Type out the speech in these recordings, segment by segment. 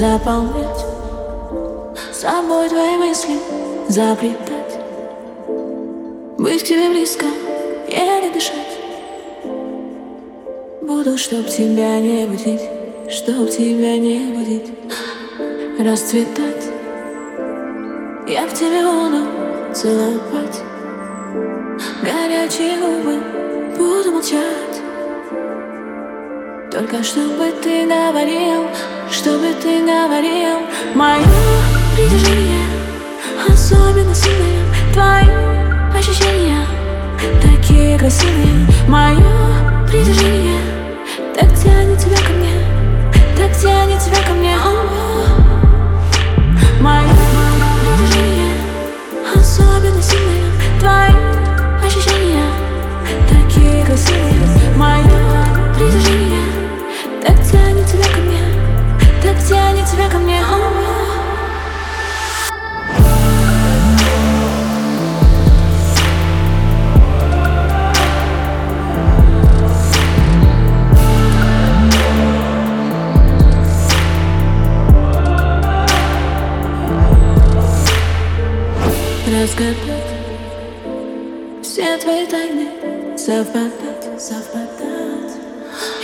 заполнять. Собой твои мысли заплетать. Быть к тебе близко, еле дышать. Буду, чтоб тебя не будить Чтоб тебя не будить Расцветать. Я в тебе буду целовать. Горячие губы буду молчать. Только чтобы ты говорил Чтобы ты говорил? Мое притяжение Особенно сильное Твои ощущения Такие красивые. Мое притяжение тебя ко мне. Разгадать все твои тайны Совпадать, совпадать.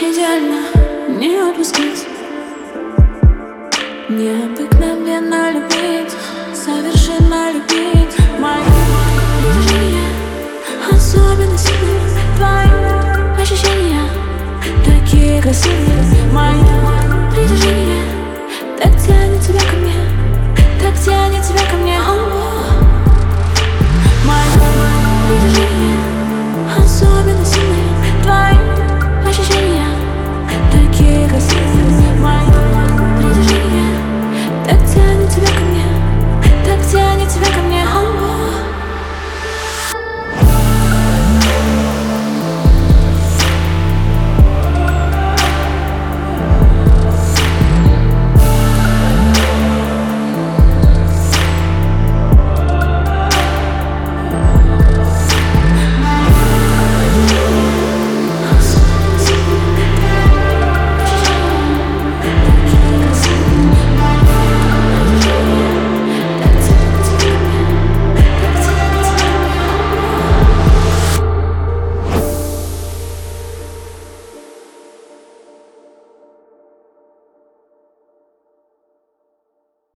Идеально не упускать Необыкновенно любить Совершенно любить. Мое движение Особенно сильные Твои ощущения Такие красивые. Мои